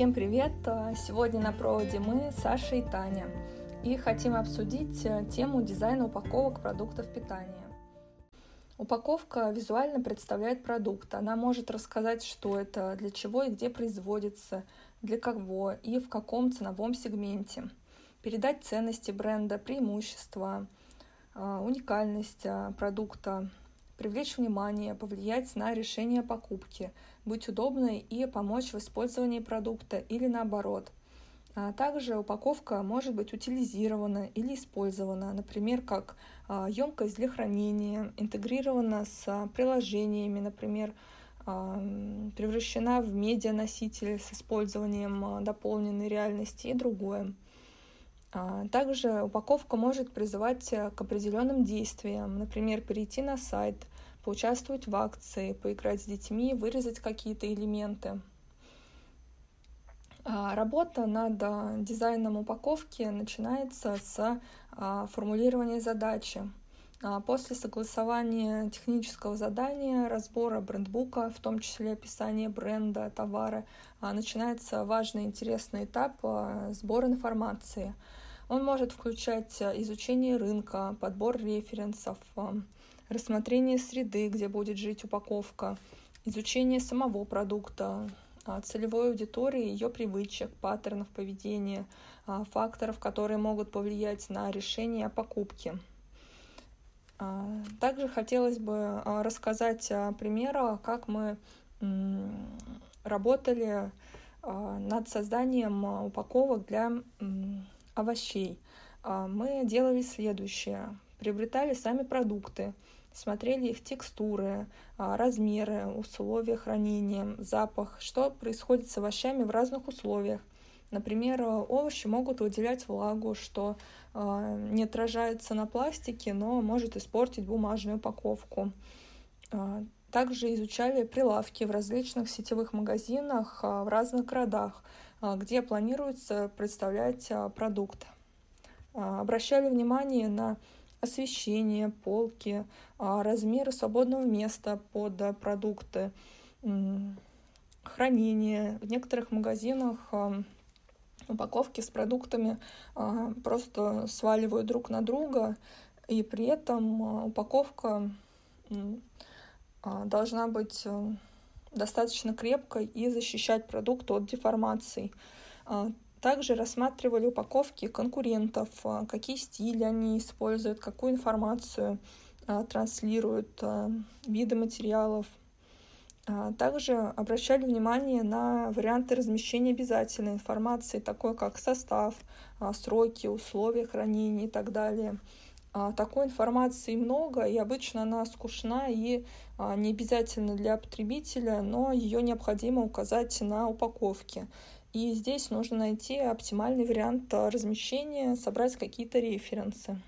Всем привет! Сегодня на проводе мы, Саша и Таня, и хотим обсудить э, тему дизайна упаковок продуктов питания. Упаковка визуально представляет продукт. Она может рассказать, что это, для чего и где производится, для кого и в каком ценовом сегменте. Передать ценности бренда, преимущества, э, уникальность э, продукта, привлечь внимание, повлиять на решение покупки, быть удобной и помочь в использовании продукта или наоборот. А также упаковка может быть утилизирована или использована, например, как емкость для хранения, интегрирована с приложениями, например, превращена в медианоситель с использованием дополненной реальности и другое. А, также упаковка может призывать э, к определенным действиям, например, перейти на сайт, поучаствовать в акции, поиграть с детьми, вырезать какие-то элементы. А, работа над а, дизайном упаковки начинается с формулирования задачи. После согласования технического задания, разбора брендбука, в том числе описания бренда, товара, начинается важный интересный этап сбора информации – он может включать изучение рынка, подбор референсов, рассмотрение среды, где будет жить упаковка, изучение самого продукта, э, целевой аудитории, ее привычек, паттернов поведения, факторов, которые могут повлиять на решение о покупке. Также хотелось бы рассказать пример, как мы работали над созданием упаковок для овощей, а, мы делали следующее. Приобретали сами продукты, смотрели их текстуры, а, размеры, условия хранения, запах, что происходит с овощами в разных условиях. Например, овощи могут выделять влагу, что а, не отражается на пластике, но может испортить бумажную упаковку. Также изучали прилавки в различных сетевых магазинах в разных городах, а, где планируется представлять а, продукт. А, обращали внимание на освещение, полки, размеры свободного места под продукты, хранение. В некоторых магазинах упаковки с продуктами просто сваливают друг на друга, и при этом упаковка должна быть достаточно крепкой и защищать продукт от деформаций. А, также рассматривали упаковки конкурентов, а, какие стили они используют, какую информацию а, транслируют, виды материалов. Также обращали внимание на варианты размещения обязательной информации, такой как состав, сроки, условия хранения и так далее. А, такой информации много, и обычно она скучна и а, не обязательно для потребителя, но ее необходимо указать на упаковке. И здесь нужно найти оптимальный вариант размещения, собрать какие-то референсы.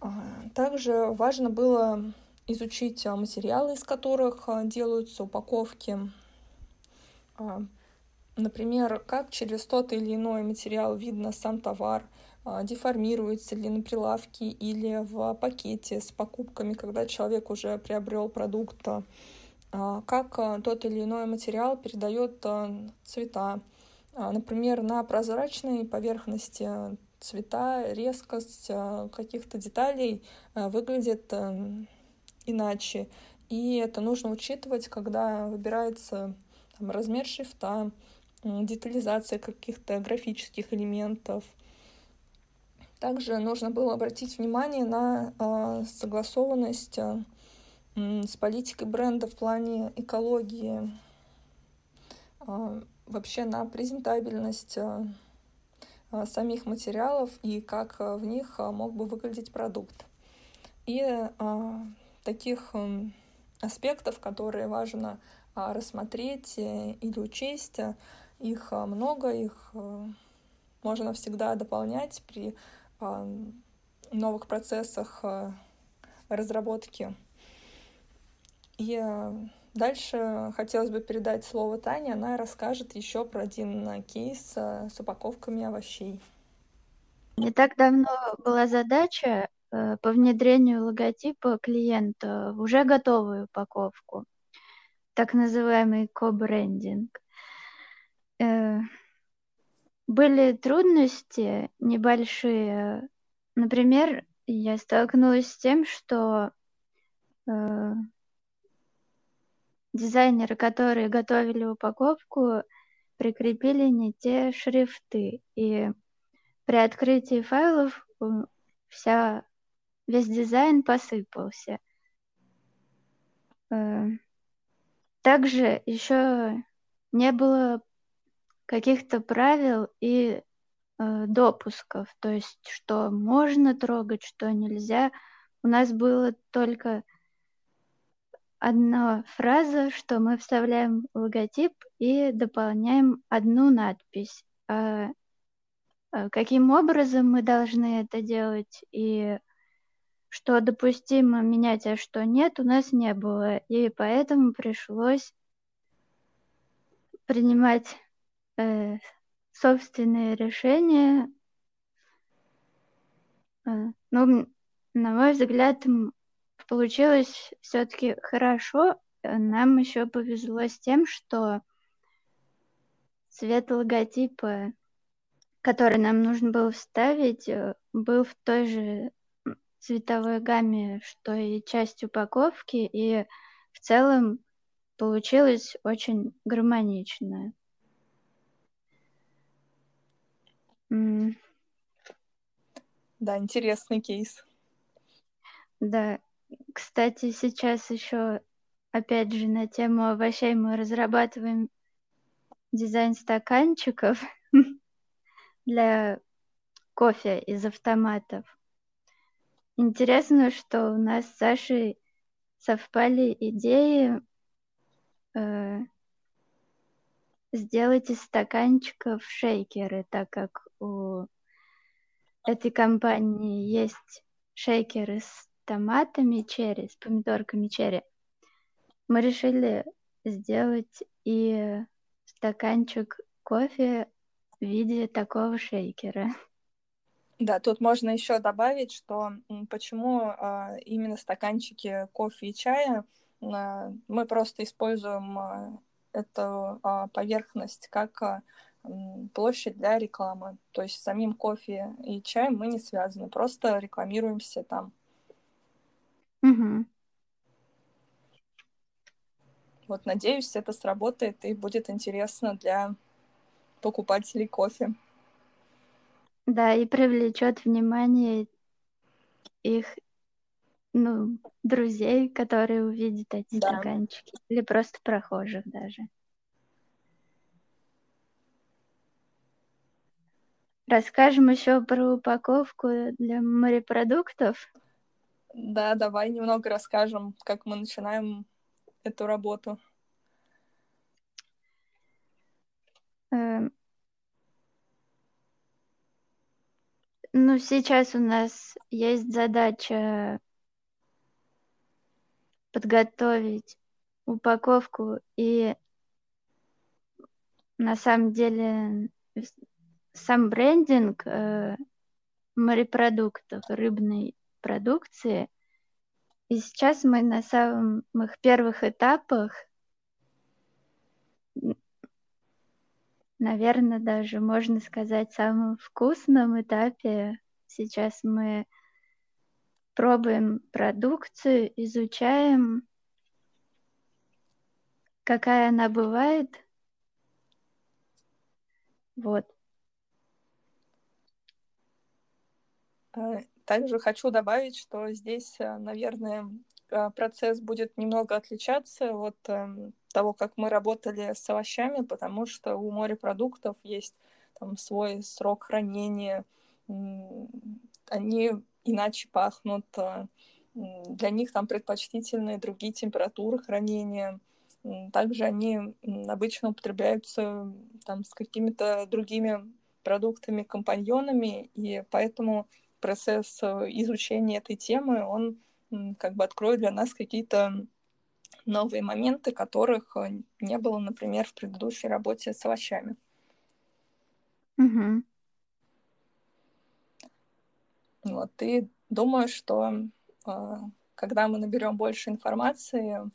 А, также важно было изучить материалы, из которых делаются упаковки. Например, как через тот или иной материал видно сам товар – а, деформируется ли на прилавке или в пакете с покупками, когда человек уже приобрел продукт, а, как а, тот или иной материал передает цвета. Например, на прозрачной поверхности цвета, резкость каких-то деталей выглядит иначе. И это нужно учитывать, когда выбирается там, размер шрифта, детализация каких-то графических элементов – также нужно было обратить внимание на согласованность с политикой бренда в плане экологии, э, вообще на презентабельность э, самих материалов и как в них мог бы выглядеть продукт. И таких аспектов, которые важно рассмотреть э, или учесть, их много, их можно всегда дополнять при новых процессах разработки. И э, дальше хотелось бы передать слово Тане. Она расскажет еще про один кейс э, с упаковками овощей. Не так давно была задача по внедрению логотипа клиента в уже готовую упаковку, так называемый ко-брендинг. э, были трудности небольшие. Например, я столкнулась с тем, что э, дизайнеры, которые готовили упаковку, прикрепили не те шрифты. И при открытии файлов вся, весь дизайн посыпался. Э, также еще не было каких-то правил и э, допусков, то есть что можно трогать, что нельзя. У нас было только одна фраза, что мы вставляем логотип и дополняем одну надпись. А, а каким образом мы должны это делать и что допустимо менять, а что нет, у нас не было. И поэтому пришлось принимать э, собственные решения. Э, ну, на мой взгляд, получилось все-таки хорошо. Нам еще повезло с тем, что цвет логотипа, который нам нужно было вставить, э, был в той же цветовой гамме, что и часть упаковки, и в целом получилось очень гармонично. Да, интересный кейс. Да, кстати, сейчас еще, опять же, на тему овощей мы разрабатываем дизайн стаканчиков для кофе из автоматов. Интересно, что у нас с Сашей совпали идеи э, сделать из стаканчиков шейкеры, так как у этой компании есть шейкеры с томатами черри, с помидорками черри. Мы решили сделать и стаканчик кофе в виде такого шейкера. Да, тут можно еще добавить, что почему а, именно стаканчики кофе и чая а, мы просто используем а, эту поверхность как площадь для рекламы. То есть самим кофе и чаем мы не связаны, просто рекламируемся там. Угу. Вот, надеюсь, это сработает и будет интересно для покупателей кофе. Да, и привлечет внимание их, ну, друзей, которые увидят эти да. стаканчики, или просто прохожих даже. Расскажем еще про упаковку для морепродуктов. Да, давай немного расскажем, как мы начинаем эту работу. Эм, Ну, сейчас у нас есть задача подготовить упаковку и на самом деле сам брендинг э, морепродуктов, рыбной продукции. И сейчас мы на самых первых этапах наверное, даже можно сказать, самом вкусном этапе. Сейчас мы пробуем продукцию, изучаем, какая она бывает. Вот. Также хочу добавить, что здесь, э, наверное, э, процесс будет немного отличаться от эм, того, как мы работали с овощами, потому что у морепродуктов есть там свой срок хранения, они иначе пахнут, для них там предпочтительны другие температуры хранения. Также они обычно употребляются там с какими-то другими продуктами, компаньонами, и поэтому процесс э, изучения этой темы, он как бы откроет для нас какие-то новые моменты, которых э, не было, например, в предыдущей работе с овощами. Угу. Вот, и думаю, что э, когда мы наберем больше информации,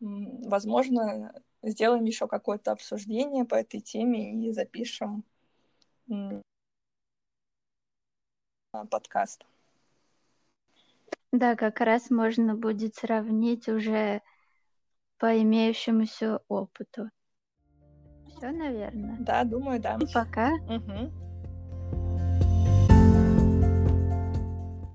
возможно, сделаем еще какое-то обсуждение по этой теме и запишем подкаст. Да, как раз можно будет сравнить уже по имеющемуся опыту. Все, наверное. Да, думаю, да. И пока. Угу.